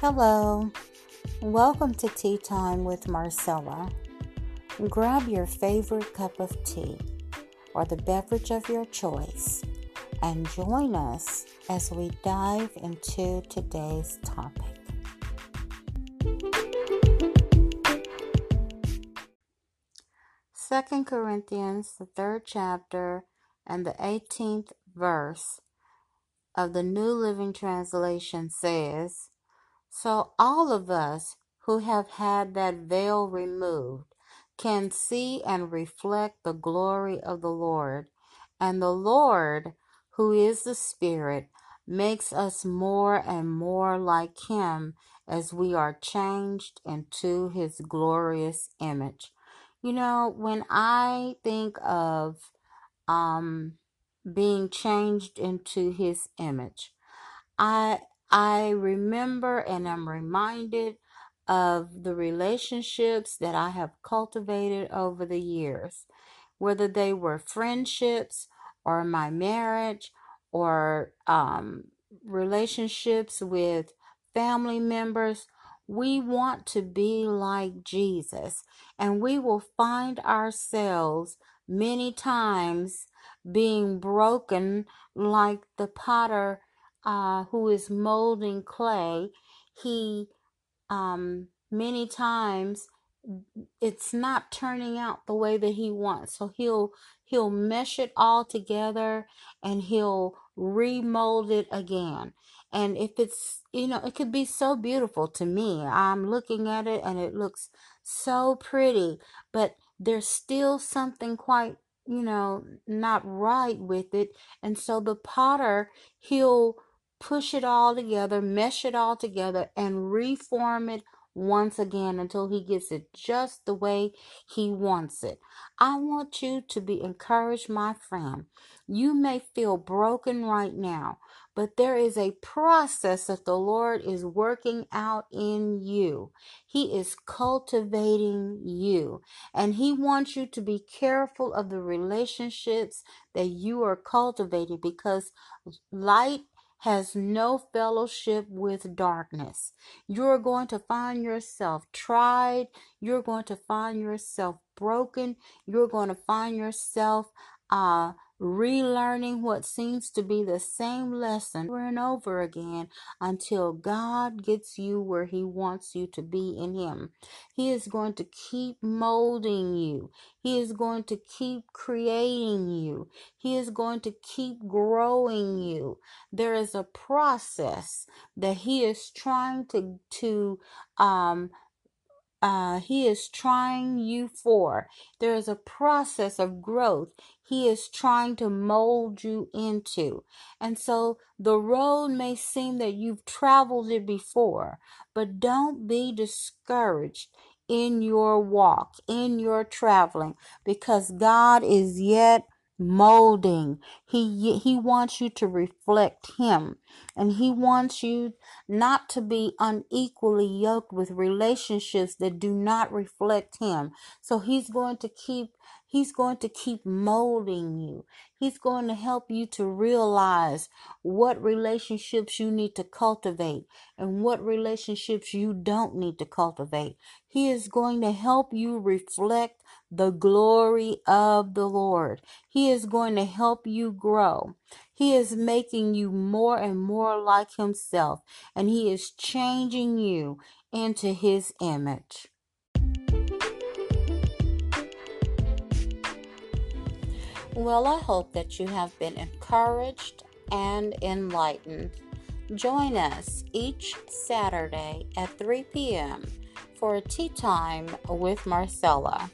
Hello, welcome to Tea Time with Marcella. Grab your favorite cup of tea or the beverage of your choice and join us as we dive into today's topic. Second Corinthians, the third chapter, and the 18th verse of the New Living Translation says, So all of us who have had that veil removed can see and reflect the glory of the Lord. And the Lord, who is the Spirit, makes us more and more like Him as we are changed into His glorious image. You know, when I think of um, being changed into His image, I I remember and am reminded of the relationships that I have cultivated over the years, whether they were friendships or my marriage or um, relationships with family members. We want to be like Jesus, and we will find ourselves many times being broken like the potter uh, who is molding clay. He um, many times it's not turning out the way that he wants. So he'll he'll mesh it all together and he'll remold it again. And if it's you know, it could be so beautiful to me. I'm looking at it and it looks so pretty, but there's still something quite you know not right with it and so the potter he'll push it all together, mesh it all together, and reform it once again until he gets it just the way he wants it. I want you to be encouraged, my friend. You may feel broken right now, but there is a process that the Lord is working out in you. He is cultivating you, and He wants you to be careful of the relationships that you are cultivating because light has no fellowship with darkness. You're going to find yourself tried. You're going to find yourself broken. You're going to find yourself uh, relearning what seems to be the same lesson over and over again until God gets you where He wants you to be in Him. He is going to keep molding you, He is going to keep creating you, He is going to keep growing you. There is a process that He is trying to, to, um, uh, he is trying you for. There is a process of growth he is trying to mold you into. And so the road may seem that you've traveled it before, but don't be discouraged in your walk, in your traveling, because God is yet molding. He he wants you to reflect him and he wants you not to be unequally yoked with relationships that do not reflect him. So he's going to keep He's going to keep molding you. He's going to help you to realize what relationships you need to cultivate and what relationships you don't need to cultivate. He is going to help you reflect the glory of the Lord. He is going to help you grow. He is making you more and more like Himself, and He is changing you into His image. Well, I hope that you have been encouraged and enlightened. Join us each Saturday at 3 p.m. for a tea time with Marcella.